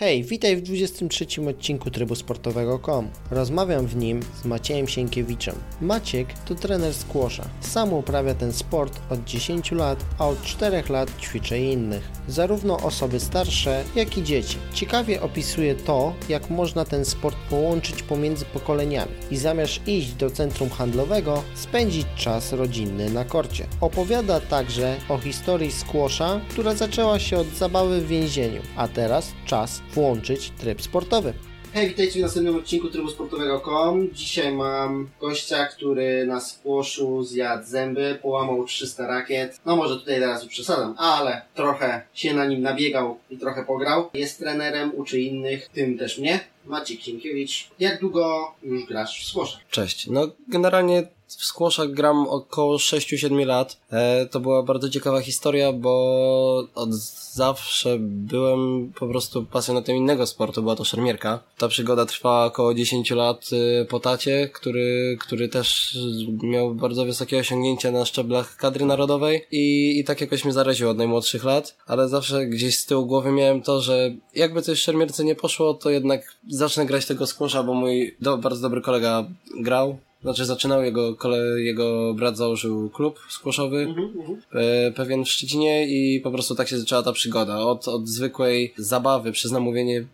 Hej, witaj w 23 odcinku Trybu Sportowego.com. Rozmawiam w nim z Maciejem Sienkiewiczem. Maciek to trener squasha. Sam uprawia ten sport od 10 lat, a od 4 lat ćwiczy innych. Zarówno osoby starsze, jak i dzieci. Ciekawie opisuje to, jak można ten sport połączyć pomiędzy pokoleniami i zamiast iść do centrum handlowego, spędzić czas rodzinny na korcie. Opowiada także o historii squasha, która zaczęła się od zabawy w więzieniu, a teraz czas włączyć tryb sportowy. Hej, witajcie w następnym odcinku trybu sportowego.com. Dzisiaj mam gościa, który na spłoszu zjadł zęby, połamał 300 rakiet. No może tutaj teraz już przesadzam, ale trochę się na nim nabiegał i trochę pograł. Jest trenerem, uczy innych, tym też mnie. Maciek Sienkiewicz. Jak długo już grasz w squasha? Cześć. No generalnie w squashach gram około 6-7 lat. E, to była bardzo ciekawa historia, bo od zawsze byłem po prostu pasjonatem innego sportu, była to szermierka. Ta przygoda trwała około 10 lat y, po tacie, który, który też miał bardzo wysokie osiągnięcia na szczeblach kadry narodowej i, i tak jakoś mnie zaraziło od najmłodszych lat, ale zawsze gdzieś z tyłu głowy miałem to, że jakby coś szermierce nie poszło, to jednak zacznę grać tego squasha, bo mój do, bardzo dobry kolega grał znaczy zaczynał, jego, kole, jego brat założył klub squashowy Mhm, mhm. e, pewien w Szczecinie i po prostu tak się zaczęła ta przygoda. Od, od zwykłej zabawy przez namówienie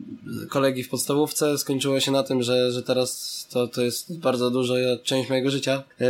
kolegi w podstawówce skończyło się na tym, że, że teraz to, to jest bardzo duża część mojego życia. E,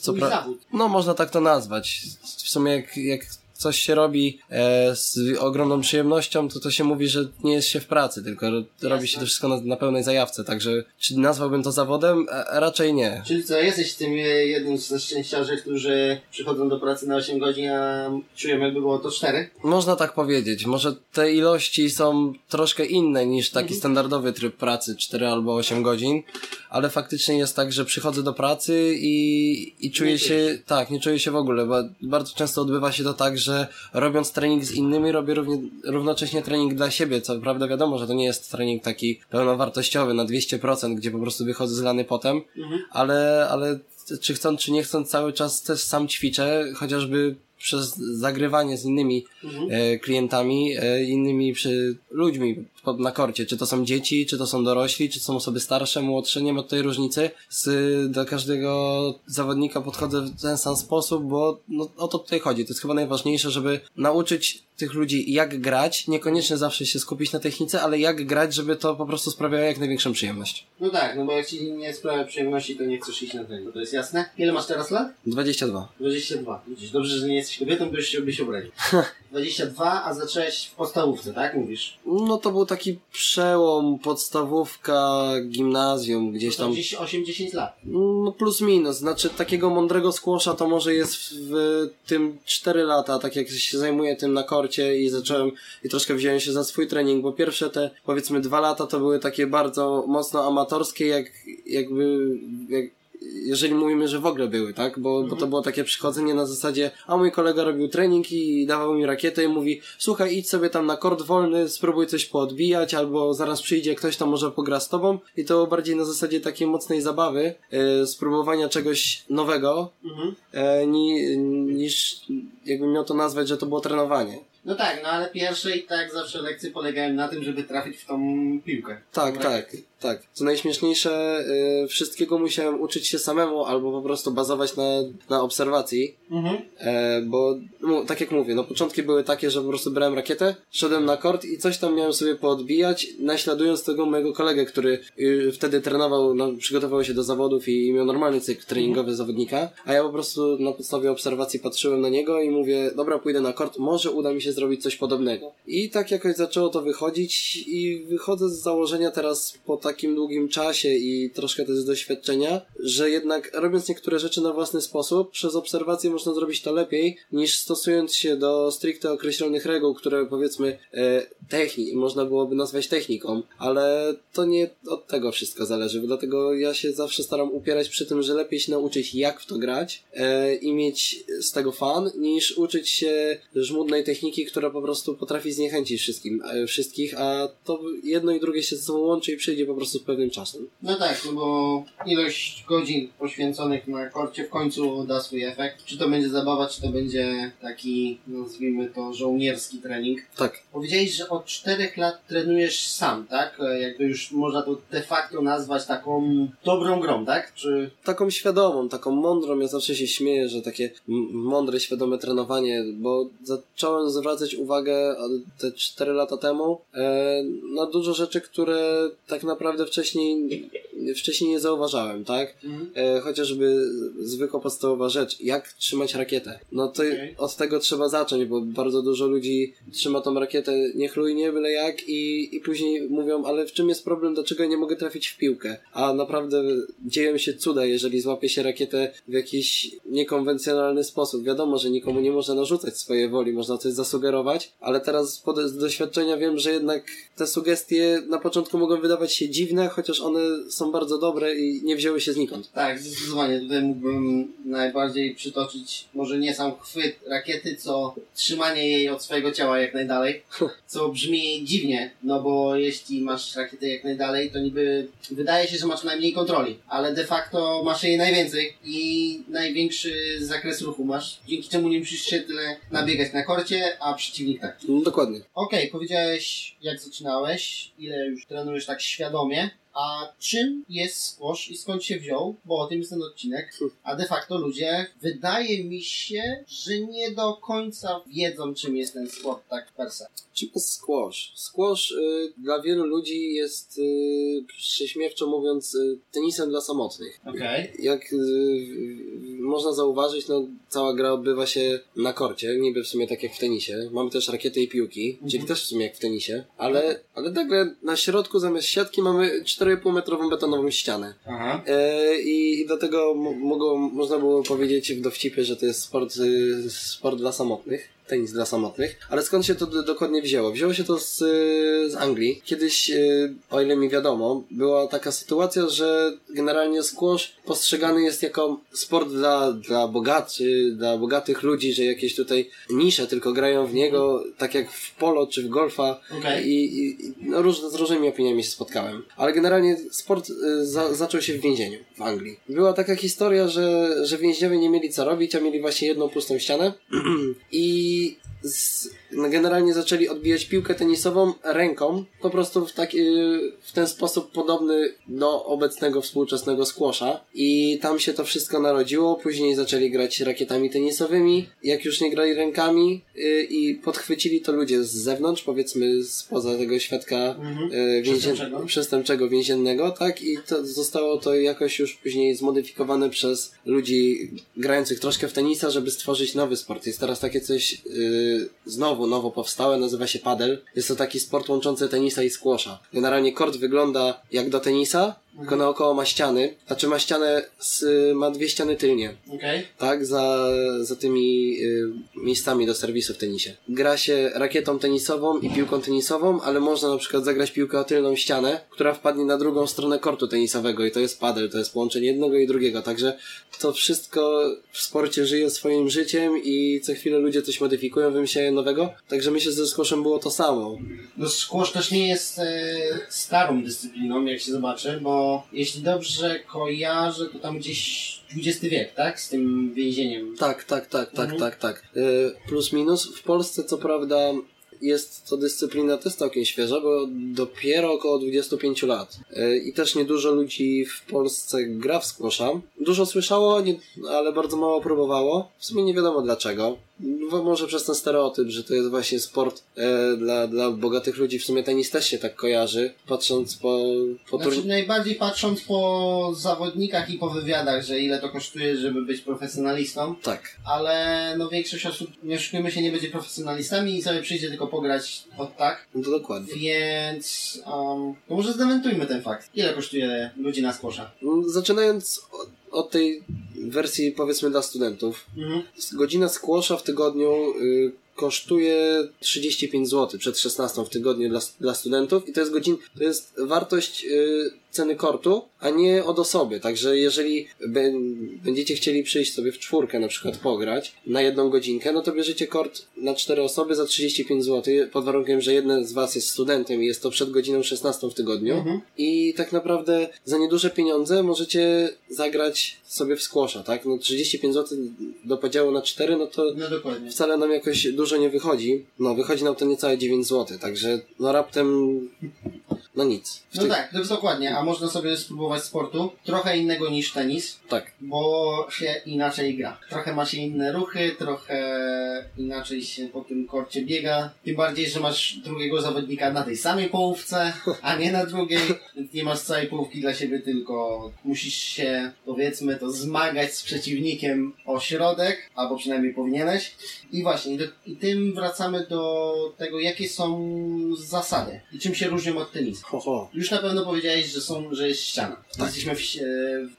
Co pra- no można tak to nazwać. W sumie jak, jak coś się robi e, z ogromną przyjemnością, to to się mówi, że nie jest się w pracy, tylko ro- robi się to wszystko na, na pełnej zajawce, także czy nazwałbym to zawodem? E, raczej nie. Czyli co, jesteś tym jednym ze szczęściarzy, którzy przychodzą do pracy na 8 godzin, a czują jakby było to 4? Można tak powiedzieć. Może te ilości są troszkę inne niż taki standardowy tryb pracy 4 albo 8 godzin, ale faktycznie jest tak, że przychodzę do pracy i, i czuję się, tak, nie czuję się w ogóle, bo bardzo często odbywa się to tak, że robiąc trening z innymi robię równie, równocześnie trening dla siebie, co prawda wiadomo, że to nie jest trening taki pełnowartościowy na 200%, gdzie po prostu wychodzę zlany potem, Mhm. ale, ale czy chcąc, czy nie chcąc, cały czas też sam ćwiczę, chociażby przez zagrywanie z innymi Mhm. e, klientami, e, innymi przy, ludźmi pod, na korcie. Czy to są dzieci, czy to są dorośli, czy to są osoby starsze, młodsze, nie ma tutaj różnicy. Z, do każdego zawodnika podchodzę w ten sam sposób, bo no, o to tutaj chodzi. To jest chyba najważniejsze, żeby nauczyć tych ludzi jak grać, niekoniecznie zawsze się skupić na technice, ale jak grać, żeby to po prostu sprawiało jak największą przyjemność. No tak, no bo jak ci nie sprawia przyjemności, to nie chcesz iść na trening, to jest jasne. Ile masz teraz lat? 22. 22. Widzisz, dobrze, że nie jesteś kobietą, bo już się byś obraził. 22, a zacząłeś w podstawówce, tak? Mówisz? No to był taki przełom, podstawówka, gimnazjum, gdzieś tam. gdzieś 8-10 lat. No plus minus, znaczy takiego mądrego skłosza to może jest w tym 4 lata, tak jak się zajmuję tym na korcie i zacząłem i troszkę wziąłem się za swój trening, bo pierwsze te powiedzmy dwa lata to były takie bardzo mocno amatorskie, jak jakby jak, jeżeli mówimy, że w ogóle były, tak? Bo, bo to było takie przychodzenie na zasadzie, a mój kolega robił trening i dawał mi rakietę i mówi, słuchaj, idź sobie tam na kort wolny, spróbuj coś poodbijać, albo zaraz przyjdzie ktoś tam może pogra z tobą i to było bardziej na zasadzie takiej mocnej zabawy, e, spróbowania czegoś nowego, Mhm. e, ni, niż jakbym miał to nazwać, że to było trenowanie. No tak, no ale pierwsze i tak zawsze lekcje polegają na tym, żeby trafić w tą piłkę. Tak, Dobra. tak, tak. Co najśmieszniejsze, y, wszystkiego musiałem uczyć się samemu albo po prostu bazować na, na obserwacji, Mhm. e, bo no, tak jak mówię, no początki były takie, że po prostu brałem rakietę, szedłem na kort i coś tam miałem sobie poodbijać, naśladując tego mojego kolegę, który y, wtedy trenował, no, przygotował się do zawodów i, i miał normalny cykl treningowy zawodnika, a ja po prostu na podstawie obserwacji patrzyłem na niego i mówię, dobra, pójdę na kort, może uda mi się zrobić coś podobnego. I tak jakoś zaczęło to wychodzić i wychodzę z założenia teraz po takim długim czasie i troszkę też z doświadczenia, że jednak robiąc niektóre rzeczy na własny sposób, przez obserwację można zrobić to lepiej, niż stosując się do stricte określonych reguł, które powiedzmy e, techni, można byłoby nazwać techniką, ale to nie od tego wszystko zależy, dlatego ja się zawsze staram upierać przy tym, że lepiej się nauczyć jak w to grać e, i mieć z tego fan, niż uczyć się żmudnej techniki, która po prostu potrafi zniechęcić wszystkim, e, wszystkich, a to jedno i drugie się ze sobą łączy i przyjdzie po prostu z pewnym czasem. No tak, no bo ilość godzin poświęconych na korcie w końcu da swój efekt. Czy to będzie zabawa, czy to będzie taki, nazwijmy to, żołnierski trening. Tak. Powiedziałeś, że od czterech lat trenujesz sam, tak? E, Jakby już można to de facto nazwać taką dobrą grą, tak? Czy... Taką świadomą, taką mądrą, ja zawsze się śmieję, że takie mądre, świadome trenowanie, bo zacząłem zwracać uwagę e, te 4 lata temu e, na dużo rzeczy, które tak naprawdę wcześniej, wcześniej nie zauważałem, tak? E, chociażby zwykła podstawowa rzecz, jak trzymać rakietę. No to Okej. od tego trzeba zacząć, bo bardzo dużo ludzi trzyma tą rakietę niechlujnie, byle jak i, i później mówią, ale w czym jest problem, dlaczego nie mogę trafić w piłkę? A naprawdę dzieją się cuda, jeżeli złapie się rakietę w jakiś niekonwencjonalny sposób. Wiadomo, że nikomu nie można narzucać swojej woli, można coś zasugerować, ale teraz pod, z doświadczenia wiem, że jednak te sugestie na początku mogą wydawać się dziwne, chociaż one są bardzo dobre i nie wzięły się znikąd. Tak, zdecydowanie. Tutaj mógłbym najbardziej przytoczyć może nie sam chwyt rakiety, co trzymanie jej od swojego ciała jak najdalej. Co brzmi dziwnie, no bo jeśli masz rakietę jak najdalej, to niby wydaje się, że masz najmniej kontroli, ale de facto masz jej najwięcej i największy zakres ruchu masz, dzięki czemu nie musisz się tyle nabiegać na korcie, a przeciwnik tak. No, dokładnie. Okej, powiedziałeś jak zaczynałeś, ile już trenujesz tak świadomie, a czym jest squash i skąd się wziął, bo o tym jest ten odcinek, a de facto ludzie, wydaje mi się, że nie do końca wiedzą czym jest ten sport tak per se. Czym jest squash? Squash y, dla wielu ludzi jest, y, prześmiewczo mówiąc, y, tenisem dla samotnych. Okej. Jak y, można zauważyć, no, cała gra odbywa się na korcie, niby w sumie tak jak w tenisie. Mamy też rakiety i piłki, czyli też w sumie jak w tenisie, ale, ale nagle na środku zamiast siatki mamy 4,5 metrową betonową ścianę. Aha. E, I do tego mo- mogło, można było powiedzieć w dowcipie, że to jest sport, y, sport dla samotnych. Tenis dla samotnych. Ale skąd się to dokładnie wzięło? Wzięło się to z, z Anglii. Kiedyś, y, o ile mi wiadomo, była taka sytuacja, że generalnie squash postrzegany jest jako sport dla, dla bogaczy, dla bogatych ludzi, że jakieś tutaj nisze tylko grają w niego, tak jak w polo czy w golfa. Okej. I, i no, róż, z różnymi opiniami się spotkałem. Ale generalnie sport y, za, zaczął się w więzieniu w Anglii. Była taka historia, że, że więźniowie nie mieli co robić, a mieli właśnie jedną pustą ścianę i be z, no, generalnie zaczęli odbijać piłkę tenisową ręką, po prostu w, taki, w ten sposób podobny do obecnego współczesnego squasha i tam się to wszystko narodziło, później zaczęli grać rakietami tenisowymi, jak już nie grali rękami y, i podchwycili to ludzie z zewnątrz, powiedzmy spoza tego świadka Mhm. y, więziennego Przestępczego. przestępczego więziennego, tak? I to zostało to jakoś już później zmodyfikowane przez ludzi grających troszkę w tenisa, żeby stworzyć nowy sport. Jest teraz takie coś yy, znowu nowo powstałe, nazywa się padel. Jest to taki sport łączący tenisa i squasha. Generalnie kort wygląda jak do tenisa, tylko naokoło ma ściany, znaczy ma ścianę, z, ma dwie ściany tylnie Okej. tak, za, za tymi y, miejscami do serwisu w tenisie. Gra się rakietą tenisową i piłką tenisową, ale można na przykład zagrać piłkę o tylną ścianę, która wpadnie na drugą stronę kortu tenisowego i to jest padel, to jest połączenie jednego i drugiego, także to wszystko w sporcie żyje swoim życiem i co chwilę ludzie coś modyfikują, wymyślają nowego, także myślę, że ze squashem było to samo. No squash też nie jest e, starą dyscypliną, jak się zobaczy, bo jeśli dobrze kojarzę, to tam gdzieś XX wiek, tak? Z tym więzieniem. Tak, tak, tak, tak, Mhm. tak, tak. Y, plus minus. W Polsce co prawda jest to dyscyplina też całkiem świeża, bo dopiero około 25 lat. Y, I też niedużo ludzi w Polsce gra w squasha. Dużo słyszało, nie, ale bardzo mało próbowało. W sumie nie wiadomo dlaczego. Bo może przez ten stereotyp, że to jest właśnie sport e, dla, dla bogatych ludzi. W sumie tenis też się tak kojarzy, patrząc po, po Znaczy, najbardziej patrząc po zawodnikach i po wywiadach, że ile to kosztuje, żeby być profesjonalistą, Tak. ale no większość osób, nie oszukujmy się, nie będzie profesjonalistami i sobie przyjdzie tylko pograć od tak, No to dokładnie. więc um, to może zdementujmy ten fakt. Ile kosztuje godzina squasha? Zaczynając od, od tej wersji powiedzmy dla studentów, Mhm. godzina squasha w tygodniu y, kosztuje 35 zł przed 16 w tygodniu dla, dla studentów i to jest godzin, to jest wartość y, ceny kortu, a nie od osoby. Także jeżeli będziecie chcieli przyjść sobie w czwórkę na przykład pograć na jedną godzinkę, no to bierzecie kort na cztery osoby za 35 zł pod warunkiem, że jeden z was jest studentem i jest to przed godziną 16 w tygodniu Mhm. i tak naprawdę za nieduże pieniądze możecie zagrać sobie w squasha, tak? No 35 zł do podziału na 4, no to No wcale nam jakoś dużo nie wychodzi. No, wychodzi nam to niecałe 9 zł, także no raptem no nic. No tych- tak, to jest dokładnie, a można sobie spróbować sportu, trochę innego niż tenis, tak. bo się inaczej gra. Trochę ma się inne ruchy, trochę inaczej się po tym korcie biega. Tym bardziej, że masz drugiego zawodnika na tej samej połówce, a nie na drugiej. Więc nie masz całej połówki dla siebie, tylko musisz się, powiedzmy, to zmagać z przeciwnikiem o środek, albo przynajmniej powinieneś. I właśnie, i do, i tym wracamy do tego, jakie są zasady i czym się różnią od tenisu. Ho, ho. Już na pewno powiedziałeś, że są, że jest ściana. Jesteśmy w, e,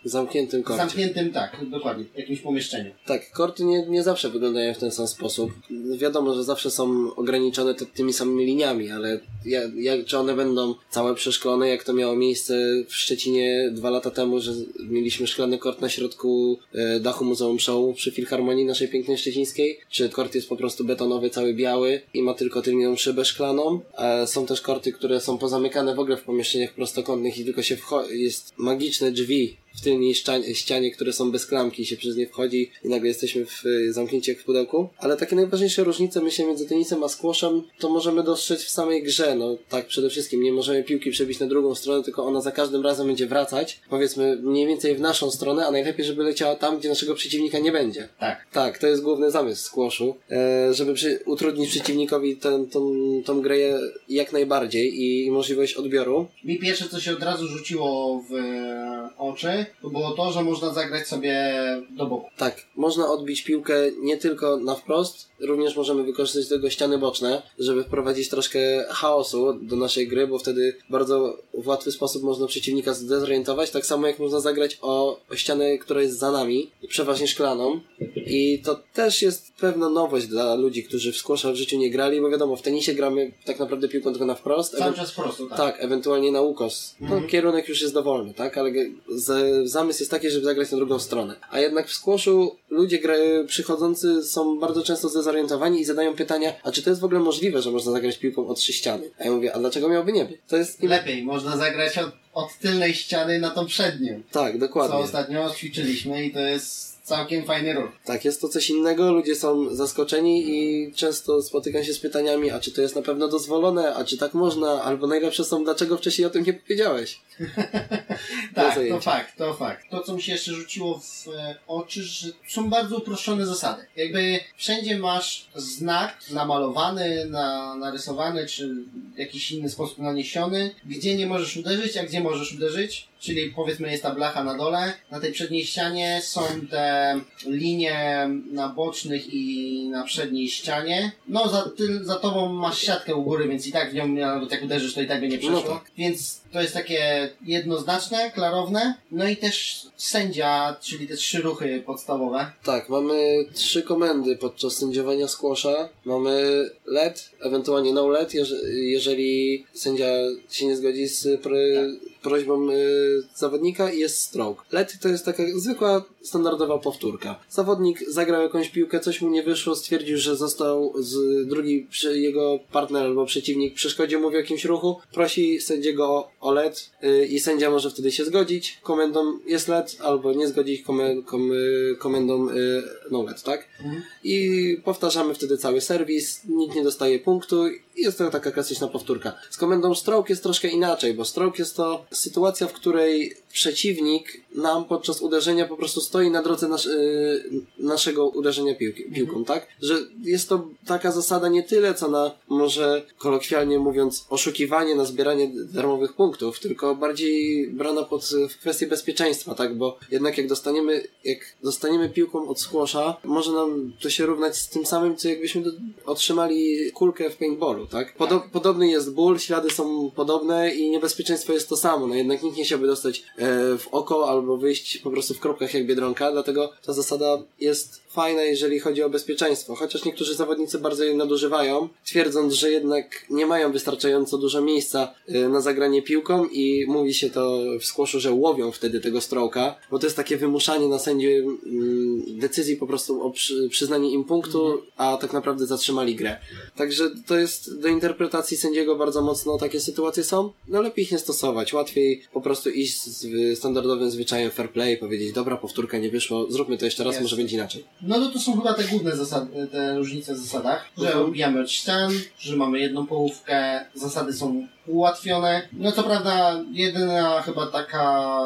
W zamkniętym w korcie. zamkniętym, tak, dokładnie, w jakimś pomieszczeniu. Tak, korty nie, nie zawsze wyglądają w ten sam sposób. Wiadomo, że zawsze są ograniczone ty, tymi samymi liniami, ale jak, jak, czy one będą całe przeszklone, jak to miało miejsce w Szczecinie dwa lata temu, że mieliśmy szklany kort na środku e, dachu Muzeum Show przy Filharmonii naszej pięknej szczecińskiej, czy kort jest po prostu betonowy, cały biały i ma tylko tylną szybę szklaną. Są też korty, które są pozamykane w ogóle w pomieszczeniach prostokątnych i tylko się jest magiczne drzwi w tylnej ścianie, ścianie, które są bez klamki, się przez nie wchodzi i nagle jesteśmy w y, zamknięci jak w pudełku. Ale takie najważniejsze różnice, myślę, między tenisem a squashem, to możemy dostrzec w samej grze. No tak, przede wszystkim nie możemy piłki przebić na drugą stronę, tylko ona za każdym razem będzie wracać, powiedzmy mniej więcej w naszą stronę, a najlepiej, żeby leciała tam, gdzie naszego przeciwnika nie będzie. Tak. Tak, to jest główny zamysł squashu, e, żeby przy, utrudnić przeciwnikowi tę, tą, tą grę jak najbardziej i możliwość odbioru. Mi pierwsze, co się od razu rzuciło w e, to było to, że można zagrać sobie do boku. Tak, można odbić piłkę nie tylko na wprost, również możemy wykorzystać do tego ściany boczne, żeby wprowadzić troszkę chaosu do naszej gry, bo wtedy bardzo w łatwy sposób można przeciwnika zdezorientować, tak samo jak można zagrać o, o ścianę, która jest za nami, przeważnie szklaną. I to też jest pewna nowość dla ludzi, którzy w squasha w życiu nie grali, bo wiadomo, w tenisie gramy tak naprawdę piłką tylko na wprost. Cały czas prosto, tak. tak, ewentualnie na ukos. No, kierunek już jest dowolny, tak? Ale z, zamysł jest taki, żeby zagrać na drugą stronę. A jednak w squashu ludzie przychodzący są bardzo często zdezorientowani i zadają pytania, a czy to jest w ogóle możliwe, że można zagrać piłką od trzy ściany? A ja mówię, a dlaczego miałby nie być? To jest... Lepiej, można zagrać od, od tylnej ściany na tą przednią. Tak, Co dokładnie. ostatnio ćwiczyliśmy i to jest całkiem fajny ruch. Tak, jest to coś innego, ludzie są zaskoczeni i często spotykam się z pytaniami, a czy to jest na pewno dozwolone, a czy tak można, albo najlepsze są, dlaczego wcześniej o tym nie powiedziałeś? Tak, to fakt, to fakt. To, co mi się jeszcze rzuciło w e, oczy, że są bardzo uproszczone zasady. Jakby wszędzie masz znak namalowany, na, narysowany, czy w jakiś inny sposób naniesiony, gdzie nie możesz uderzyć, a gdzie możesz uderzyć. Czyli powiedzmy jest ta blacha na dole, na tej przedniej ścianie są te linie na bocznych i na przedniej ścianie. No za, ty, za tobą masz siatkę u góry, więc i tak w nią nawet jak uderzysz, to i tak by nie przeszło. No tak. Więc to jest takie jednoznaczne, klarowne. No i też sędzia, czyli te trzy ruchy podstawowe. Tak, mamy trzy komendy podczas sędziowania squasha. Mamy LED, ewentualnie no LED, jeż- jeżeli sędzia się nie zgodzi z pro- prośbą y, zawodnika i jest stroke. LED to jest taka zwykła, standardowa powtórka. Zawodnik zagrał jakąś piłkę, coś mu nie wyszło, stwierdził, że został z drugi jego partner albo przeciwnik przeszkodził mu w jakimś ruchu, prosi sędziego o, LED y, i sędzia może wtedy się zgodzić. Komendą jest LED albo nie zgodzić komen, kom, y, komendą y, no LED, tak? I powtarzamy wtedy cały serwis, nikt nie dostaje punktu i jest to taka klasyczna powtórka. Z komendą stroke jest troszkę inaczej, bo stroke jest to sytuacja, w której przeciwnik nam podczas uderzenia po prostu stoi na drodze nasz, y, naszego uderzenia piłki, piłką, tak? Że jest to taka zasada nie tyle, co na może kolokwialnie mówiąc oszukiwanie na zbieranie darmowych punktów, tylko bardziej brana pod y, w kwestię bezpieczeństwa, tak? Bo jednak jak dostaniemy, jak dostaniemy piłką od squasha, może nam to się równać z tym samym, co jakbyśmy otrzymali kulkę w paintballu, tak? Podo- podobny jest ból, ślady są podobne i niebezpieczeństwo jest to samo, no jednak nikt nie chciałby dostać e, w oko albo wyjść po prostu w kropkach jak Biedronka, dlatego ta zasada jest fajna, jeżeli chodzi o bezpieczeństwo, chociaż niektórzy zawodnicy bardzo jej nadużywają, twierdząc, że jednak nie mają wystarczająco dużo miejsca y, na zagranie piłką i mówi się to w skłoszu, że łowią wtedy tego strołka, bo to jest takie wymuszanie na sędzie mm, decyzji po prostu o przy, przyznanie im punktu, a tak naprawdę zatrzymali grę. Także to jest do interpretacji sędziego bardzo mocno takie sytuacje są. No lepiej ich nie stosować. Łatwiej po prostu iść z standardowym zwyczajem fair play, powiedzieć, dobra, powtórka nie wyszło, zróbmy to jeszcze raz, może będzie inaczej. No to, to są chyba te główne zasady, te różnice w zasadach, że Mhm. odbijamy od ścian, że mamy jedną połówkę, zasady są ułatwione. No co prawda jedyna chyba taka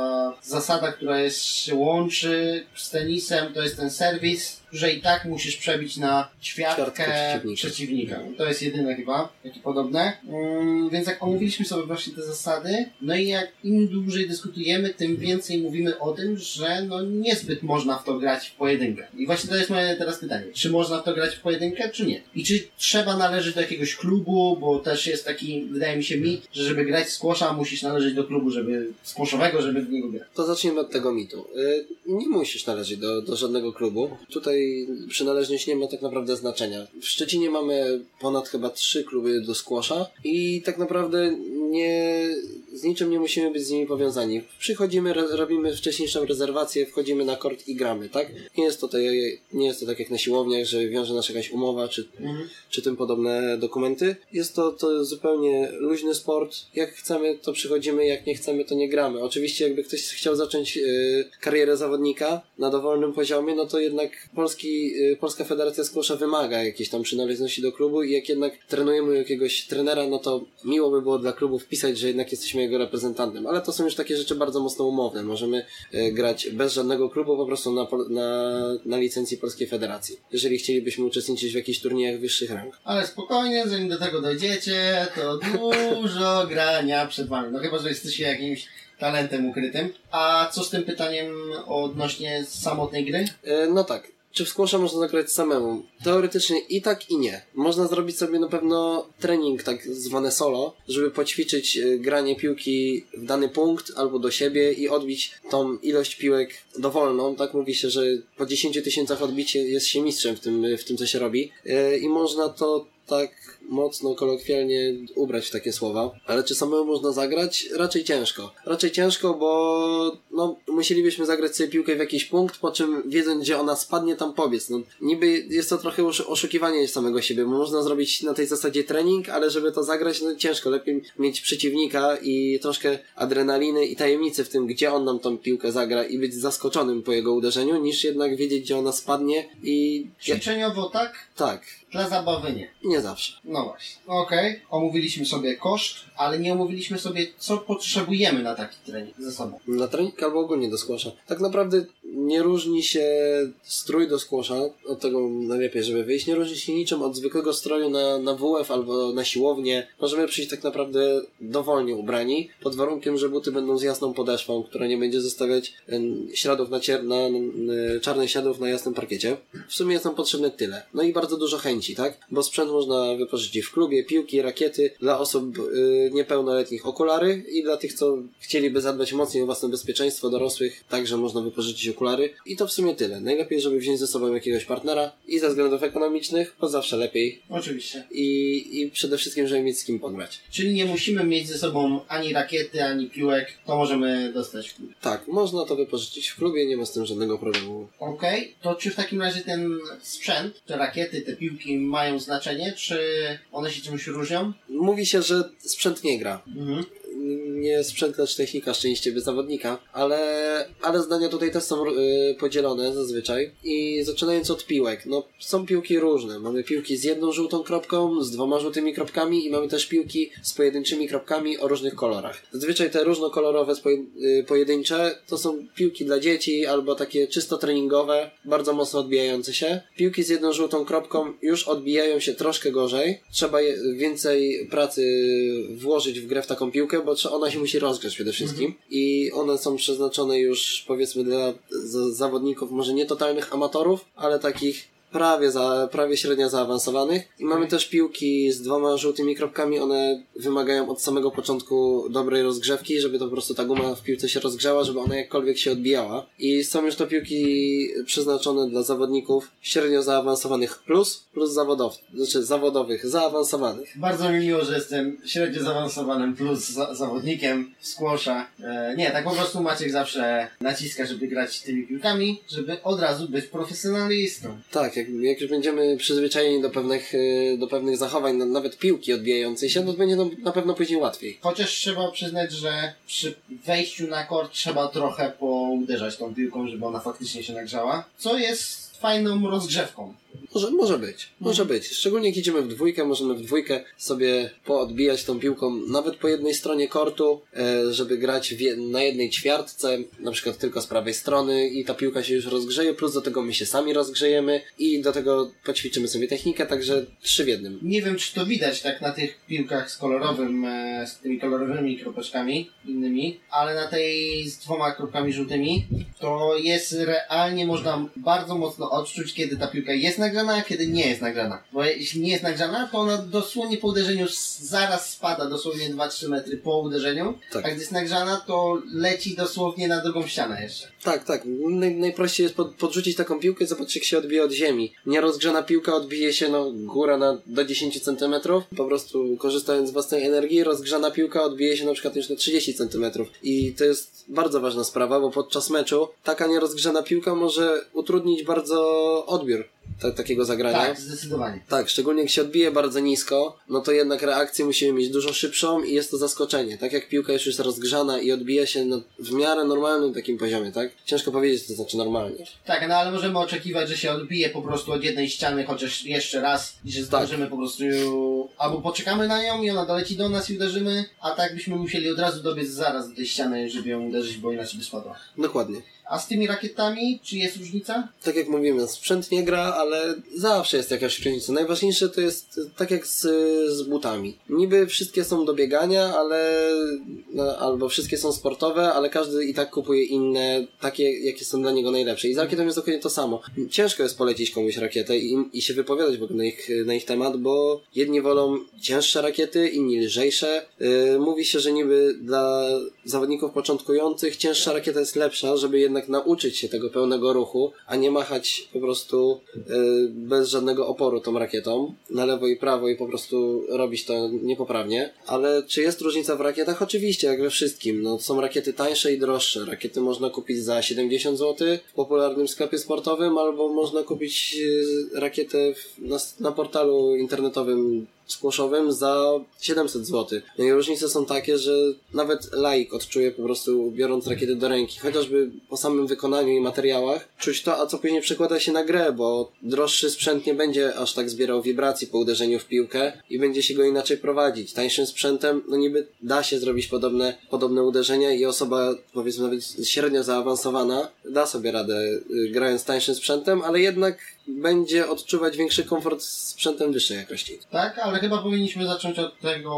zasada, która jest, się łączy z tenisem, to jest ten serwis, że i tak musisz przebić na ćwiartkę przeciwnika. przeciwnika. To jest jedyne chyba, takie podobne. Mm, więc jak omówiliśmy sobie właśnie te zasady, no i jak im dłużej dyskutujemy, tym więcej mówimy o tym, że no niezbyt można w to grać w pojedynkę. I właśnie to jest moje teraz pytanie. Czy można w to grać w pojedynkę, czy nie? I czy trzeba należeć do jakiegoś klubu, bo też jest taki, wydaje mi się mi, że żeby grać w squasha, musisz należeć do klubu, żeby squashowego, żeby w niego grać. To zacznijmy od tego mitu. Y, Nie musisz należeć do, do żadnego klubu. Tutaj przynależność nie ma tak naprawdę znaczenia. W Szczecinie mamy ponad chyba trzy kluby do squasha i tak naprawdę nie, z niczym nie musimy być z nimi powiązani. Przychodzimy, robimy wcześniejszą rezerwację, wchodzimy na kort i gramy, tak? Nie jest to, te, nie jest to tak jak na siłowniach, że wiąże nas jakaś umowa czy, czy tym podobne dokumenty. Jest to, to zupełnie luźny sport. Jak chcemy, to przychodzimy, jak nie chcemy, to nie gramy. Oczywiście, jakby ktoś chciał zacząć y, karierę zawodnika na dowolnym poziomie, no to jednak polski, y, Polska Federacja Squasha wymaga jakiejś tam przynależności do klubu i jak jednak trenujemy jakiegoś trenera, no to miło by było dla klubu wpisać, że jednak jesteśmy jego reprezentantem. Ale to są już takie rzeczy bardzo mocno umowne. Możemy y, grać bez żadnego klubu, po prostu na, na, na licencji Polskiej Federacji. Jeżeli chcielibyśmy uczestniczyć w jakichś turniejach wyższych rang. Ale spokojnie, zanim do tego dojdziecie, to dużo grania przed wami. No chyba, że jesteście jakimś talentem ukrytym. A co z tym pytaniem odnośnie samotnej gry? E, No tak. Czy w squasha można zagrać samemu? Teoretycznie i tak i nie. Można zrobić sobie na pewno trening tak zwany solo, żeby poćwiczyć e, granie piłki w dany punkt albo do siebie i odbić tą ilość piłek dowolną. Tak mówi się, że po 10 tysiącach odbicie jest się mistrzem w tym, w tym co się robi. E, I można to tak mocno kolokwialnie ubrać w takie słowa. Ale czy samemu można zagrać? Raczej ciężko. Raczej ciężko, bo no, musielibyśmy zagrać sobie piłkę w jakiś punkt, po czym wiedząc, gdzie ona spadnie, tam pobiec. No, niby jest to trochę osz- oszukiwanie samego siebie, bo można zrobić na tej zasadzie trening, ale żeby to zagrać, no ciężko. Lepiej mieć przeciwnika i troszkę adrenaliny i tajemnicy w tym, gdzie on nam tą piłkę zagra i być zaskoczonym po jego uderzeniu, niż jednak wiedzieć, gdzie ona spadnie i... Ćwiczeniowo tak, Tak, dla zabawy nie. nie zawsze. No właśnie. Okej, omówiliśmy sobie koszt, ale nie omówiliśmy sobie, co potrzebujemy na taki trening ze sobą. Na trening albo ogólnie do squasha. Tak naprawdę nie różni się strój do squasha, od tego najlepiej, żeby wyjść, nie różni się niczym od zwykłego stroju na, na WF albo na siłownię. Możemy przyjść tak naprawdę dowolnie ubrani, pod warunkiem, że buty będą z jasną podeszwą, która nie będzie zostawiać em, śladów na, cier- na, na czarnych śladów na jasnym parkiecie. W sumie jest nam potrzebne tyle. No i bardzo dużo chęci, tak? Bo sprzęt można wypożyczyć w klubie, piłki, rakiety, dla osób y, niepełnoletnich okulary i dla tych, co chcieliby zadbać mocniej o własne bezpieczeństwo dorosłych, także można wypożyczyć okulary. I to w sumie tyle. Najlepiej, żeby wziąć ze sobą jakiegoś partnera i ze względów ekonomicznych, bo zawsze lepiej. Oczywiście. I, i przede wszystkim, żeby mieć z kim pograć. Czyli nie musimy mieć ze sobą ani rakiety, ani piłek, to możemy dostać w klubie. Tak, można to wypożyczyć w klubie, nie ma z tym żadnego problemu. Okej, to czy w takim razie ten sprzęt, te rakiety, te piłki mają znaczenie, czy one się czymś różnią? Mówi się, że sprzęt nie gra. Mhm. Nie sprzęt, lecz technika szczęśliwy zawodnika, ale, ale zdania tutaj też są y, podzielone zazwyczaj. I zaczynając od piłek, no są piłki różne. Mamy piłki z jedną żółtą kropką, z dwoma żółtymi kropkami i mamy też piłki z pojedynczymi kropkami o różnych kolorach. Zazwyczaj te różnokolorowe, y, pojedyncze to są piłki dla dzieci albo takie czysto treningowe, bardzo mocno odbijające się. Piłki z jedną żółtą kropką już odbijają się troszkę gorzej. Trzeba je, więcej pracy włożyć w grę w taką piłkę, bo ona się musi rozgrzać przede wszystkim. I one są przeznaczone już powiedzmy dla zawodników może nie totalnych amatorów, ale takich prawie, za, prawie średnio zaawansowanych. I mamy też piłki z dwoma żółtymi kropkami, one wymagają od samego początku dobrej rozgrzewki, żeby to po prostu ta guma w piłce się rozgrzała, żeby ona jakkolwiek się odbijała. I są już to piłki przeznaczone dla zawodników średnio zaawansowanych plus, plus zawodowców, znaczy zawodowych, zaawansowanych. Bardzo mi miło, że jestem średnio zaawansowanym plus za zawodnikiem w squasha. E, nie, tak po prostu Maciek zawsze naciska, żeby grać tymi piłkami, żeby od razu być profesjonalistą. Tak, jak, jak już będziemy przyzwyczajeni do pewnych, y, do pewnych zachowań, na- nawet piłki odbijającej się, to będzie na pewno później łatwiej. Chociaż trzeba przyznać, że przy wejściu na kort trzeba trochę pouderzać tą piłką, żeby ona faktycznie się nagrzała, co jest fajną rozgrzewką. Może, może być, może być. Szczególnie jak idziemy w dwójkę, możemy w dwójkę sobie poodbijać tą piłką nawet po jednej stronie kortu, e, żeby grać na jednej ćwiartce, na przykład tylko z prawej strony i ta piłka się już rozgrzeje, plus do tego my się sami rozgrzejemy i do tego poćwiczymy sobie technikę, także trzy w jednym. Nie wiem, czy to widać tak na tych piłkach z kolorowym, e, z tymi kolorowymi kropeczkami innymi, ale na tej z dwoma kropkami żółtymi, to jest realnie można bardzo mocno odczuć, kiedy ta piłka jest nagrzana, a kiedy nie jest nagrzana. Bo jeśli nie jest nagrzana, to ona dosłownie po uderzeniu zaraz spada, dosłownie 2-3 metry po uderzeniu, Tak. a gdy jest nagrzana, to leci dosłownie na drugą ścianę jeszcze. Tak, tak. Naj, najprościej jest pod, podrzucić taką piłkę, zobaczyć jak się odbije od ziemi. Nierozgrzana piłka odbije się no góra na, do 10 cm, po prostu korzystając z własnej energii, rozgrzana piłka odbije się na przykład już na 30 cm. I to jest bardzo ważna sprawa, bo podczas meczu taka nierozgrzana piłka może utrudnić bardzo odbiór ta, takiego zagrania. Tak, zdecydowanie. Tak, szczególnie jak się odbije bardzo nisko, no to jednak reakcję musimy mieć dużo szybszą i jest to zaskoczenie. Tak jak piłka już jest rozgrzana i odbija się na, w miarę normalnym takim poziomie, tak? Ciężko powiedzieć, co to znaczy normalnie. Tak, no ale możemy oczekiwać, że się odbije po prostu od jednej ściany chociaż jeszcze raz i że zdążymy po prostu albo poczekamy na nią i ona doleci do nas i uderzymy, a tak byśmy musieli od razu dobiec zaraz do tej ściany, żeby ją uderzyć, bo inaczej by spadła. Dokładnie. A z tymi rakietami, czy jest różnica? Tak jak mówimy, sprzęt nie gra, ale zawsze jest jakaś różnica. Najważniejsze to jest tak jak z, z butami. Niby wszystkie są do biegania, ale no, albo wszystkie są sportowe, ale każdy i tak kupuje inne, takie jakie są dla niego najlepsze. I z rakietą jest dokładnie to samo. Ciężko jest polecić komuś rakietę i, i się wypowiadać w ogóle na ich, na ich temat, bo jedni wolą cięższe rakiety, inni lżejsze. Yy, mówi się, że niby dla zawodników początkujących cięższa rakieta jest lepsza, żeby jednak nauczyć się tego pełnego ruchu, a nie machać po prostu yy, bez żadnego oporu tą rakietą na lewo i prawo i po prostu robić to niepoprawnie. Ale czy jest różnica w rakietach? Oczywiście, jak we wszystkim. No, są rakiety tańsze i droższe. Rakiety można kupić za 70 zł w popularnym sklepie sportowym, albo można kupić yy, rakietę na, na portalu internetowym squashowym za 700 zł. I różnice są takie, że nawet laik odczuje po prostu biorąc rakiety do ręki, chociażby po samym wykonaniu i materiałach, czuć to, a co później przekłada się na grę, bo droższy sprzęt nie będzie aż tak zbierał wibracji po uderzeniu w piłkę i będzie się go inaczej prowadzić. Tańszym sprzętem, no niby da się zrobić podobne, podobne uderzenia i osoba, powiedzmy nawet średnio zaawansowana, da sobie radę y, grając tańszym sprzętem, ale jednak będzie odczuwać większy komfort z sprzętem wyższej jakości. Tak, ale chyba powinniśmy zacząć od tego,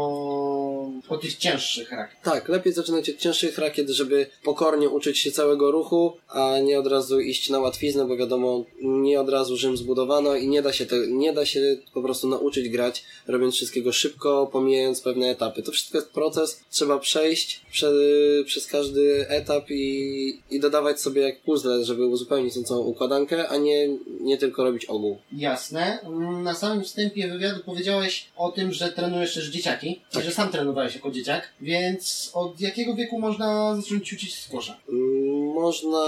od tych cięższych rakiet. Tak, lepiej zaczynać od cięższych rakiet, żeby pokornie uczyć się całego ruchu, a nie od razu iść na łatwiznę, bo wiadomo, nie od razu Rzym zbudowano i nie da się, te, nie da się po prostu nauczyć grać, robiąc wszystkiego szybko, pomijając pewne etapy. To wszystko jest proces, trzeba przejść prze, przez każdy etap i, i dodawać sobie jak puzzle, żeby uzupełnić tą całą układankę, a nie, nie tylko robić ogół. Jasne. Mm, Na samym wstępie wywiadu powiedziałeś o tym, że trenujesz też dzieciaki, Tak. że sam trenowałeś jako dzieciak, więc od jakiego wieku można zacząć ćwiczyć squasha? Mm, Można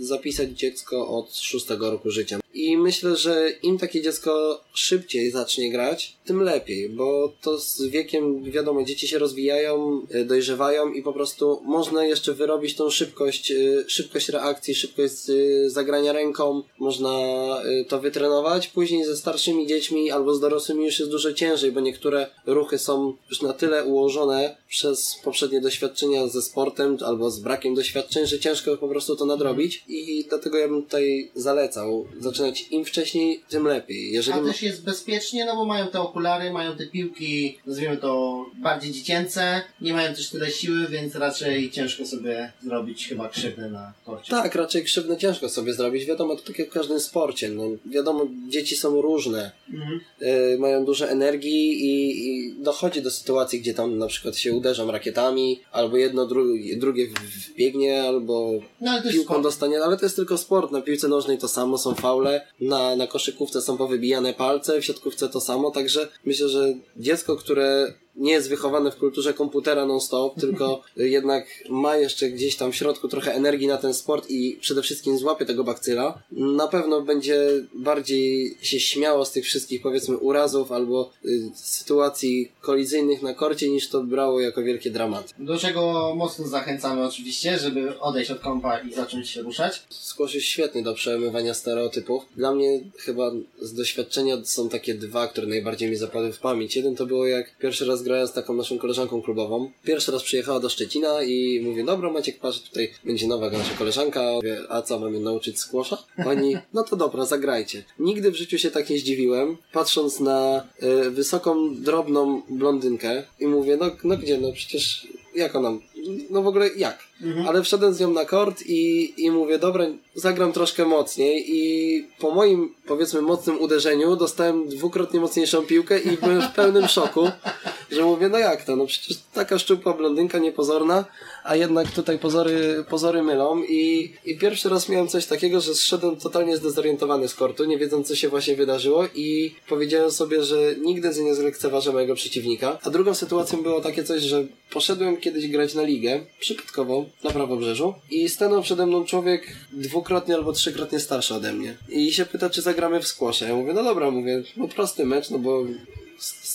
zapisać dziecko od szóstego roku życia. I myślę, że im takie dziecko szybciej zacznie grać, tym lepiej, bo to z wiekiem, wiadomo, dzieci się rozwijają, y, dojrzewają i po prostu można jeszcze wyrobić tą szybkość, y, szybkość reakcji, szybkość y, zagrania ręką, można to wytrenować. Później ze starszymi dziećmi albo z dorosłymi już jest dużo ciężej, bo niektóre ruchy są już na tyle ułożone przez poprzednie doświadczenia ze sportem albo z brakiem doświadczeń, że ciężko po prostu to nadrobić i dlatego ja bym tutaj zalecał zaczynać im wcześniej, tym lepiej. Jeżeli A też jest bezpiecznie, no bo mają te okulary, mają te piłki, nazwijmy to bardziej dziecięce, nie mają też tyle siły, więc raczej ciężko sobie zrobić chyba krzywdę na korcie. Tak, raczej krzywdę ciężko sobie zrobić. Wiadomo, to tak jak w każdym sporcie. No, wiadomo, dzieci są różne. Mhm. y, mają dużo energii i, i dochodzi do sytuacji, gdzie tam na przykład się uderzą rakietami, albo jedno, dru drugie wbiegnie, albo No piłką sport. Dostanie, ale to jest tylko sport. Na piłce nożnej to samo, są faule, na, na koszykówce są powybijane palce, w siatkówce to samo, także myślę, że dziecko, które nie jest wychowane w kulturze komputera non-stop, tylko jednak ma jeszcze gdzieś tam w środku trochę energii na ten sport i przede wszystkim złapie tego bakcyla, na pewno będzie bardziej się śmiało z tych wszystkich powiedzmy urazów albo y, sytuacji kolizyjnych na korcie niż to brało jako wielkie dramaty. Do czego mocno zachęcamy oczywiście, żeby odejść od kąpa i zacząć się ruszać. Squash jest świetny do przełamywania stereotypów. Dla mnie chyba z doświadczenia są takie dwa, które najbardziej mi zapadły w pamięć. Jeden to było jak pierwszy raz grałem z taką naszą koleżanką klubową. Pierwszy raz przyjechała do Szczecina i mówię, dobra Maciek, patrz, tutaj będzie nowa nasza koleżanka. Mówię, a co, mamy nauczyć squasha? Oni, no to dobra, zagrajcie. Nigdy w życiu się tak nie zdziwiłem, patrząc na y, wysoką, drobną blondynkę i mówię, no, no gdzie, no przecież jak ona, no w ogóle jak? Ale wszedłem z nią na kort i, i mówię, dobra, zagram troszkę mocniej i po moim, powiedzmy, mocnym uderzeniu dostałem dwukrotnie mocniejszą piłkę i byłem w pełnym szoku, że mówię, no jak to, no przecież taka szczupła blondynka, niepozorna, a jednak tutaj pozory, pozory mylą i, i pierwszy raz miałem coś takiego, że zszedłem totalnie zdezorientowany z kortu, nie wiedząc co się właśnie wydarzyło i powiedziałem sobie, że nigdy nie zlekceważę mojego przeciwnika. A drugą sytuacją było takie coś, że poszedłem kiedyś grać na ligę, przypadkowo, na prawobrzeżu i stanął przede mną człowiek dwukrotnie albo trzykrotnie starszy ode mnie i się pyta, czy zagramy w squasha. Ja mówię, no dobra, mówię, no prosty mecz, no bo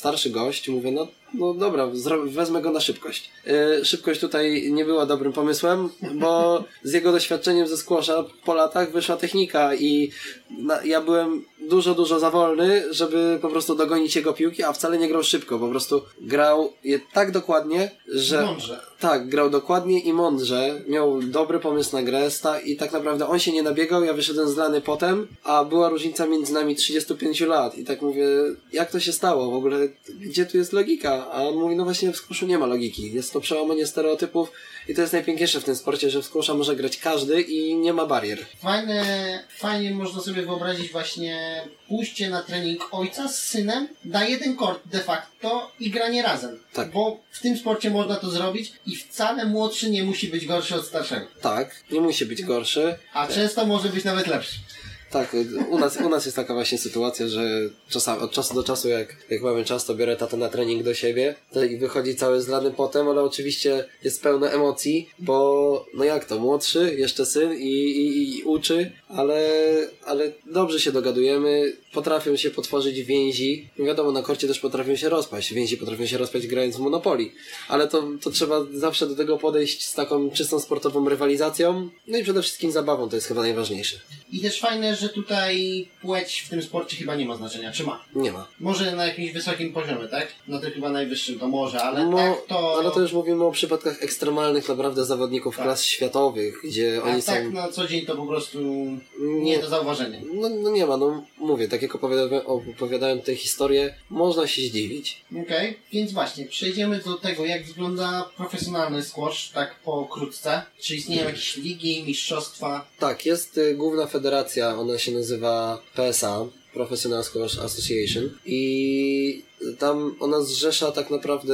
starszy gość, mówię, no, no dobra, wezmę go na szybkość. Yy, szybkość tutaj nie była dobrym pomysłem, bo z jego doświadczeniem ze squasha po latach wyszła technika i na, ja byłem dużo, dużo za wolny, żeby po prostu dogonić jego piłki, a wcale nie grał szybko, po prostu grał je tak dokładnie, że... Mądrze. Tak, grał dokładnie i mądrze, miał dobry pomysł na grę sta- i tak naprawdę on się nie nabiegał, ja wyszedłem zlany potem, a była różnica między nami 35 lat i tak mówię, jak to się stało w ogóle, gdzie tu jest logika? A on mówi, no właśnie w skuszu nie ma logiki, jest to przełamanie stereotypów i to jest najpiękniejsze w tym sporcie, że w skusza może grać każdy i nie ma barier. Fajne, fajnie można sobie wyobrazić właśnie pójście na trening ojca z synem na jeden kort de facto i granie razem. Tak. Bo w tym sporcie można to zrobić i wcale młodszy nie musi być gorszy od starszego. Tak, nie musi być gorszy, A często może być nawet lepszy. Tak, u nas, u nas jest taka właśnie sytuacja, że czasami, od czasu do czasu, jak, jak mamy czas, to biorę tatę na trening do siebie i wychodzi cały zlany potem, ale oczywiście jest pełno emocji, bo no jak to, młodszy, jeszcze syn i, i, i uczy, ale, ale dobrze się dogadujemy, potrafią się potworzyć więzi. Wiadomo, na korcie też potrafią się rozpaść, więzi potrafią się rozpaść grając w Monopoly, ale to, to trzeba zawsze do tego podejść z taką czystą sportową rywalizacją, no i przede wszystkim zabawą, to jest chyba najważniejsze. I też fajne, że tutaj płeć w tym sporcie chyba nie ma znaczenia. Czy ma? Nie ma. Może na jakimś wysokim poziomie, tak? No to chyba najwyższym to może, ale No, tak to... ale to już mówimy o przypadkach ekstremalnych naprawdę zawodników Tak. klas światowych, gdzie A oni tak są... na co dzień to po prostu Nie. nie do zauważenia. No, no nie ma, no mówię, tak jak opowiadałem, opowiadałem tę historię, można się zdziwić. Okej, więc właśnie, przejdziemy do tego, jak wygląda profesjonalny squash, tak pokrótce. Czy istnieją jakieś ligi, mistrzostwa? Tak, jest y, główna federacja, ona się nazywa PSA, Professional Squash Association i tam ona zrzesza tak naprawdę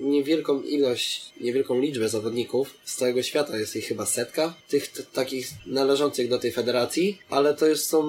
niewielką ilość, niewielką liczbę zawodników z całego świata, jest ich chyba setka, tych takich należących do tej federacji, ale to już są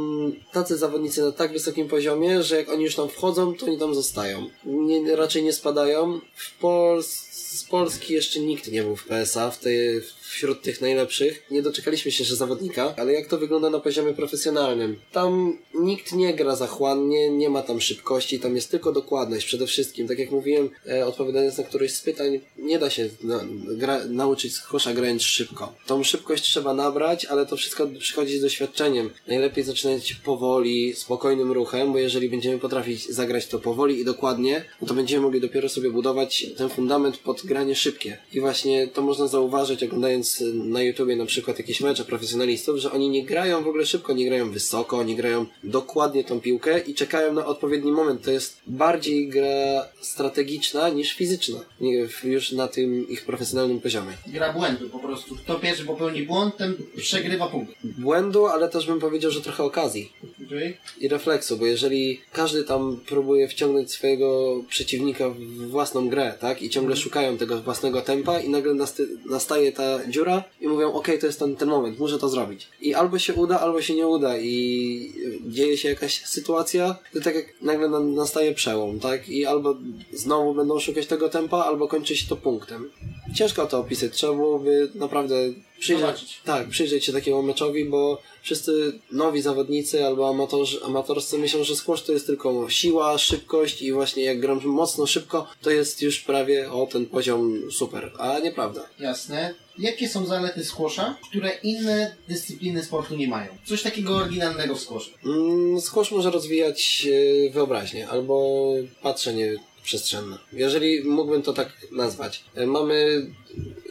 tacy zawodnicy na tak wysokim poziomie, że jak oni już tam wchodzą, to oni tam zostają. Nie, raczej nie spadają. W Pols z Polski jeszcze nikt nie był w PSA, w tej, wśród tych najlepszych. Nie doczekaliśmy się jeszcze zawodnika, ale jak to wygląda na poziomie profesjonalnym? Tam nikt nie gra zachłannie, nie ma tam szybkości, tam jest tylko dokładność przede wszystkim. Tak jak mówiłem, e, odpowiadając na któreś z pytań nie da się na, gra, nauczyć squasha grając szybko. Tą szybkość trzeba nabrać, ale to wszystko przychodzi z doświadczeniem. Najlepiej zaczynać powoli, spokojnym ruchem, bo jeżeli będziemy potrafić zagrać to powoli i dokładnie, no to będziemy mogli dopiero sobie budować ten fundament pod granie szybkie. I właśnie to można zauważyć oglądając na YouTubie na przykład jakieś mecze profesjonalistów, że oni nie grają w ogóle szybko, nie grają wysoko, oni grają dokładnie tą piłkę i czekają na odpowiedni moment. To jest bardziej gra strategiczna niż fizyczna. Nie, już na tym ich profesjonalnym poziomie. Gra błędu po prostu. Kto pierwszy popełni błąd, ten przegrywa punkt. Błędu, ale też bym powiedział, że trochę okazji Okay? i refleksu, bo jeżeli każdy tam próbuje wciągnąć swojego przeciwnika w własną grę, tak? I ciągle szukają tego własnego tempa i nagle nastaje ta dziura i mówią, okej, to jest ten, ten moment, muszę to zrobić. I albo się uda, albo się nie uda i dzieje się jakaś sytuacja, to tak jak nagle na, nastaje przełom, tak? I albo znowu będą szukać tego tempa, albo kończy się to punktem. Ciężko to opisać, trzeba byłoby naprawdę przyjrzeć, Zobaczyć. tak, przyjrzeć się takiemu meczowi, bo wszyscy nowi zawodnicy albo amatorzy, amatorscy myślą, że squash to jest tylko siła, szybkość i właśnie jak gram mocno szybko, to jest już prawie o ten poziom super, a nieprawda. Jasne. Jakie są zalety squasha, które inne dyscypliny sportu nie mają? Coś takiego oryginalnego w squashu. Mm, Squash może rozwijać e, wyobraźnię albo patrzenie przestrzenne. Jeżeli mógłbym to tak nazwać. E, Mamy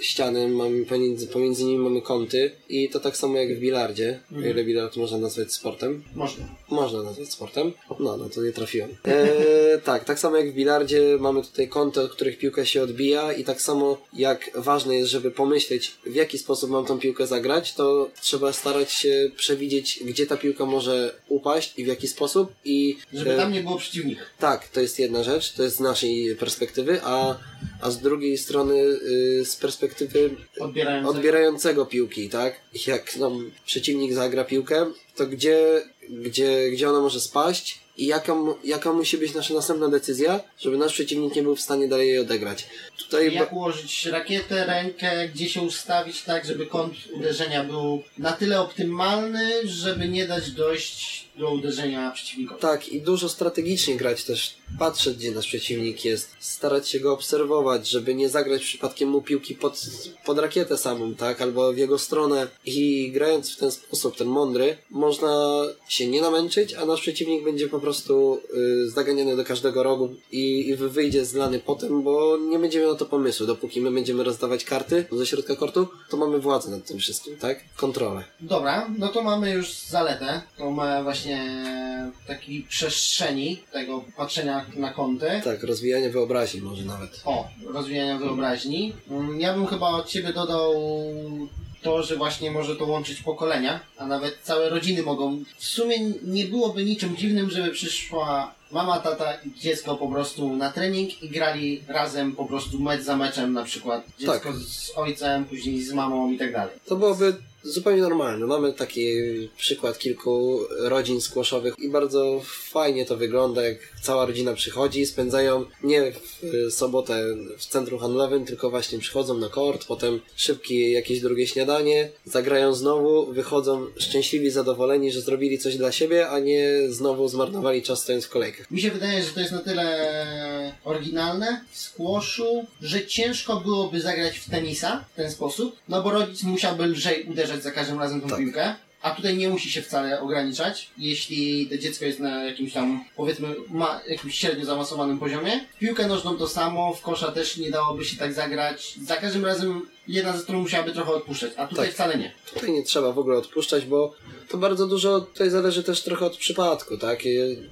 ściany, mamy pomiędzy, pomiędzy nimi mamy kąty i to tak samo jak w bilardzie, o ile bilard można nazwać sportem. Można. Można nazwać sportem. No, no to nie trafiłem. E, tak, tak samo jak w bilardzie mamy tutaj kąty, od których piłka się odbija i tak samo jak ważne jest, żeby pomyśleć w jaki sposób mam tą piłkę zagrać, to trzeba starać się przewidzieć, gdzie ta piłka może upaść i w jaki sposób i Żeby e, tam nie było przeciwnika. tak, to jest jedna rzecz, to jest z naszej perspektywy, a, a z drugiej strony y, z perspektywy Odbierając. odbierającego piłki, tak? Jak nam przeciwnik zagra piłkę, to gdzie, gdzie, gdzie ona może spaść i jaka, jaka musi być nasza następna decyzja, żeby nasz przeciwnik nie był w stanie dalej jej odegrać. Tutaj Jak ułożyć rakietę, rękę, gdzie się ustawić tak, żeby kąt uderzenia był na tyle optymalny, żeby nie dać dojść do uderzenia przeciwnikowi. tak, i dużo strategicznie grać też, patrzeć gdzie nasz przeciwnik jest, starać się go obserwować, żeby nie zagrać przypadkiem mu piłki pod, pod rakietę samą, tak, albo w jego stronę i grając w ten sposób, ten mądry, można się nie namęczyć, a nasz przeciwnik będzie po prostu y, zaganiany do każdego rogu i, i wy- wyjdzie zlany potem, bo nie będziemy na to pomysłu, dopóki my będziemy rozdawać karty ze środka kortu, to mamy władzę nad tym wszystkim, tak, kontrolę. Dobra, no to mamy już zaletę, tą e, właśnie takiej przestrzeni, tego patrzenia na kąty. Tak, rozwijanie wyobraźni może nawet. O, rozwijania wyobraźni. Mm, Ja bym chyba od Ciebie dodał to, że właśnie może to łączyć pokolenia, a nawet całe rodziny mogą. W sumie nie byłoby niczym dziwnym, żeby przyszła mama, tata i dziecko po prostu na trening i grali razem po prostu mecz za meczem na przykład. Dziecko Tak. z ojcem, później z mamą i tak dalej. To byłoby zupełnie normalne. Mamy taki przykład kilku rodzin skłoszowych i bardzo fajnie to wygląda, jak cała rodzina przychodzi, spędzają nie w sobotę w centrum handlowym, tylko właśnie przychodzą na kort, potem szybkie jakieś drugie śniadanie, zagrają znowu, wychodzą szczęśliwi, zadowoleni, że zrobili coś dla siebie, a nie znowu zmarnowali czas stojąc w kolejkach. Mi się wydaje, że to jest na tyle oryginalne w squashu, że ciężko byłoby zagrać w tenisa w ten sposób, no bo rodzic musiałby lżej uderzać za każdym razem tą Tak. piłkę. A tutaj nie musi się wcale ograniczać, jeśli to dziecko jest na jakimś tam, powiedzmy, ma jakimś średnio zaawansowanym poziomie. Piłkę nożną to samo, w kosza też nie dałoby się tak zagrać. Za każdym razem jedna ze stron musiałaby trochę odpuszczać, a tutaj Tak. wcale nie. Tutaj nie trzeba w ogóle odpuszczać, bo to bardzo dużo tutaj zależy też trochę od przypadku, tak?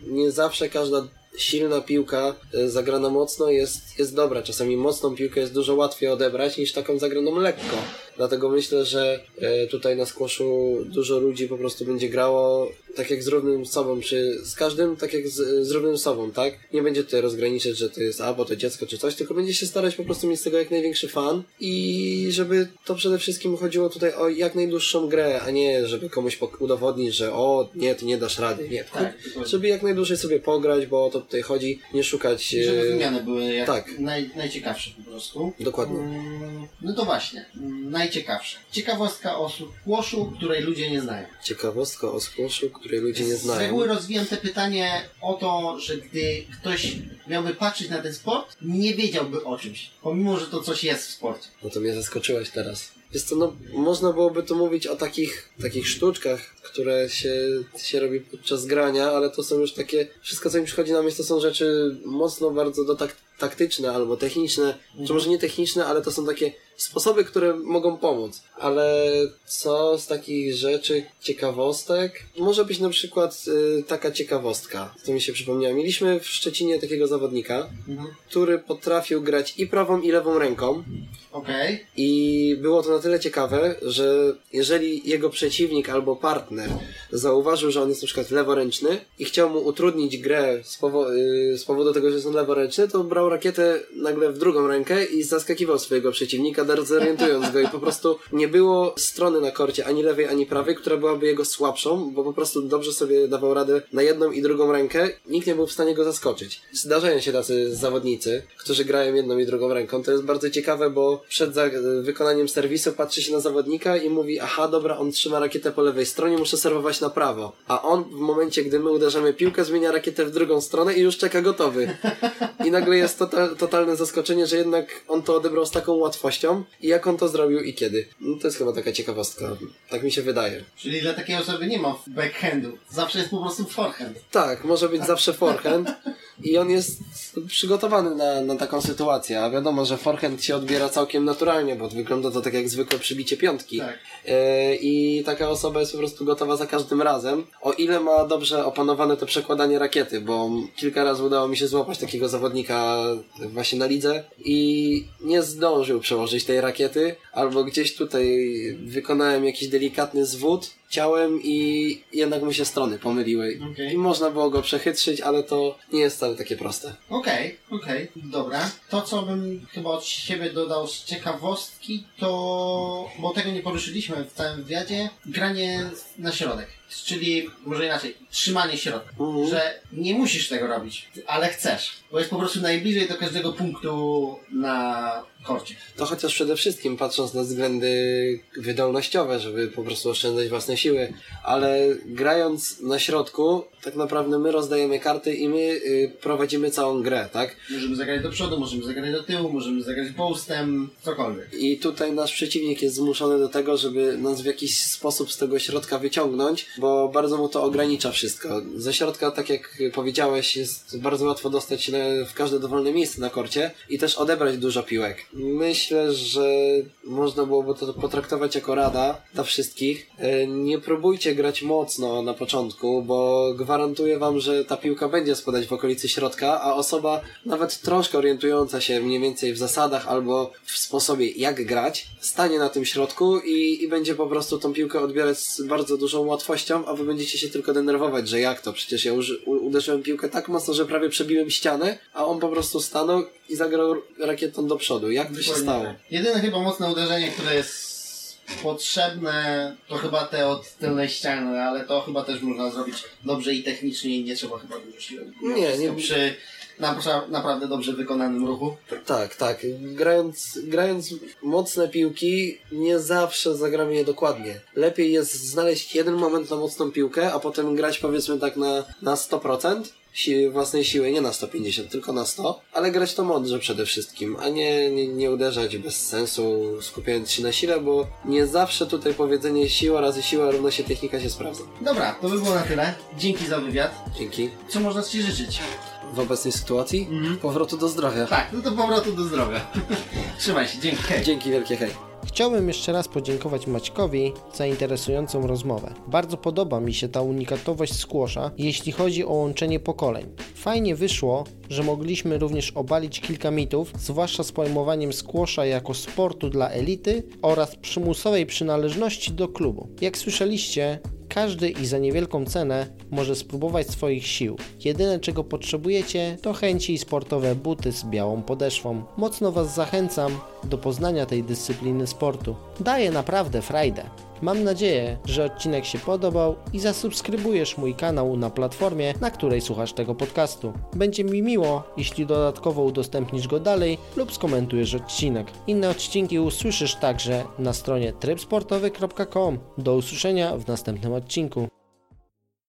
Nie zawsze każda silna piłka e, zagrana mocno jest, jest dobra. Czasami mocną piłkę jest dużo łatwiej odebrać niż taką zagraną lekko. Dlatego myślę, że e, tutaj na skłoszu dużo ludzi po prostu będzie grało tak jak z równym sobą, czy z każdym tak jak z, z równym sobą, tak? Nie będzie tutaj rozgraniczać, że to jest a, bo to dziecko czy coś, tylko będzie się starać po prostu mieć z tego jak największy fan i żeby to przede wszystkim chodziło tutaj o jak najdłuższą grę, a nie żeby komuś udowodnić, że o, nie, ty nie dasz rady, nie. Tak, dokładnie. żeby jak najdłużej sobie pograć, bo o to tutaj chodzi, nie szukać... I żeby e, wymiany były jak tak. naj, najciekawsze po prostu. Dokładnie. Mm, No to właśnie, mm, najciekawsze. Ciekawostka o squashu, której ludzie nie znają. Ciekawostka o squashu, której ludzie nie Z znają. reguły rozwijam te pytanie o to, że gdy ktoś miałby patrzeć na ten sport, nie wiedziałby o czymś. Pomimo, że to coś jest w sporcie. No to mnie zaskoczyłeś teraz. Jest to, no, można byłoby tu mówić o takich, takich sztuczkach, które się, się robi podczas grania, ale to są już takie, wszystko co mi przychodzi na myśl to są rzeczy mocno bardzo do tak, taktyczne albo techniczne, czy może nie techniczne, ale to są takie sposoby, które mogą pomóc. Ale co z takich rzeczy, ciekawostek? Może być na przykład y, taka ciekawostka, to mi się przypomniała. Mieliśmy w Szczecinie takiego zawodnika, Mhm. który potrafił grać i prawą i lewą ręką. Okej. I było to na tyle ciekawe, że jeżeli jego przeciwnik albo partner zauważył, że on jest na przykład leworęczny i chciał mu utrudnić grę z, powo- y, z powodu tego, że jest on leworęczny, to brał rakietę nagle w drugą rękę i zaskakiwał swojego przeciwnika, dezorientując go i po prostu nie było strony na korcie, ani lewej, ani prawej, która byłaby jego słabszą, bo po prostu dobrze sobie dawał radę na jedną i drugą rękę. Nikt nie był w stanie go zaskoczyć. Zdarzają się tacy zawodnicy, którzy grają jedną i drugą ręką. To jest bardzo ciekawe, bo przed wykonaniem serwisu patrzy się na zawodnika i mówi, aha, dobra, on trzyma rakietę po lewej stronie, muszę serwować na prawo. A on w momencie, gdy my uderzamy piłkę, zmienia rakietę w drugą stronę i już czeka gotowy. I nagle jest total, totalne zaskoczenie, że jednak on to odebrał z taką łatwością i jak on to zrobił i kiedy. No, to jest chyba taka ciekawostka. Tak mi się wydaje. Czyli dla takiej osoby nie ma backhandu. Zawsze jest po prostu forehand. Tak, może być zawsze forehand i on jest przygotowany na, na taką sytuację, a wiadomo, że forehand się odbiera całkiem naturalnie, bo wygląda to tak jak zwykłe przybicie piątki. Tak. E, I taka osoba jest po prostu gotowa za każdym razem, o ile ma dobrze opanowane to przekładanie rakiety, bo kilka razy udało mi się złapać takiego zawodnika właśnie na lidze i nie zdążył przełożyć tej rakiety, albo gdzieś tutaj wykonałem jakiś delikatny zwód ciałem i jednak mu się strony pomyliły. Okej. I można było go przechytrzyć, ale to nie jest wcale takie proste. Okej, okej, dobra. To, co bym chyba od siebie dodał z ciekawostki, to, bo tego nie poruszyliśmy w całym wywiadzie, granie na środek. Czyli, może inaczej, trzymanie środka. Mhm. Że nie musisz tego robić, ale chcesz. Bo jest po prostu najbliżej do każdego punktu na korcie. To chociaż przede wszystkim patrząc na względy wydolnościowe, żeby po prostu oszczędzać własne siły, ale grając na środku, tak naprawdę my rozdajemy karty i my y, prowadzimy całą grę, tak? Możemy zagrać do przodu, możemy zagrać do tyłu, możemy zagrać postem, cokolwiek. I tutaj nasz przeciwnik jest zmuszony do tego, żeby nas w jakiś sposób z tego środka wyciągnąć, bo bardzo mu to ogranicza wszystko. Ze środka, tak jak powiedziałeś, jest bardzo łatwo dostać się w każde dowolne miejsce na korcie i też odebrać dużo piłek. Myślę, że można byłoby to potraktować jako rada dla wszystkich. E, Nie próbujcie grać mocno na początku, bo gwarantuję wam, że ta piłka będzie spadać w okolicy środka, a osoba nawet troszkę orientująca się mniej więcej w zasadach albo w sposobie jak grać, stanie na tym środku i, i będzie po prostu tą piłkę odbierać z bardzo dużą łatwością, a wy będziecie się tylko denerwować, że jak to? Przecież ja uży, u, uderzyłem piłkę tak mocno, że prawie przebiłem ścianę, a on po prostu stanął i zagrał rakietą do przodu. Jak to się Dokładnie stało? tak. Jedyne chyba mocne uderzenie, które jest potrzebne, to chyba te od tylnej ściany, ale to chyba też można zrobić dobrze i technicznie i nie trzeba chyba dużo siły. Nie, nie. Przy naprawdę dobrze wykonanym ruchu. Tak, tak. Grając, grając mocne piłki, nie zawsze zagramy je dokładnie. Lepiej jest znaleźć jeden moment na mocną piłkę, a potem grać powiedzmy tak na, na 100% si- własnej siły, nie na 150, tylko na 100, ale grać to mądrze przede wszystkim, a nie, nie, nie uderzać bez sensu, skupiając się na sile, bo nie zawsze tutaj powiedzenie siła razy siła równa się technika się sprawdza. Dobra, to by było na tyle. Dzięki za wywiad. Dzięki. Co można Ci życzyć? W obecnej sytuacji powrotu do zdrowia. Tak, no to powrotu do zdrowia. Trzymaj się, dzięki. Hej. Dzięki wielkie, hej. Chciałbym jeszcze raz podziękować Maćkowi za interesującą rozmowę. Bardzo podoba mi się ta unikatowość skłosza, jeśli chodzi o łączenie pokoleń. Fajnie wyszło, że mogliśmy również obalić kilka mitów, zwłaszcza z pojmowaniem skłosza jako sportu dla elity oraz przymusowej przynależności do klubu. Jak słyszeliście, każdy i za niewielką cenę może spróbować swoich sił. Jedyne czego potrzebujecie to chęci i sportowe buty z białą podeszwą. Mocno Was zachęcam do poznania tej dyscypliny sportu. Daje naprawdę frajdę. Mam nadzieję, że odcinek się podobał i zasubskrybujesz mój kanał na platformie, na której słuchasz tego podcastu. Będzie mi miło, jeśli dodatkowo udostępnisz go dalej lub skomentujesz odcinek. Inne odcinki usłyszysz także na stronie trybsportowy.com. Do usłyszenia w następnym odcinku.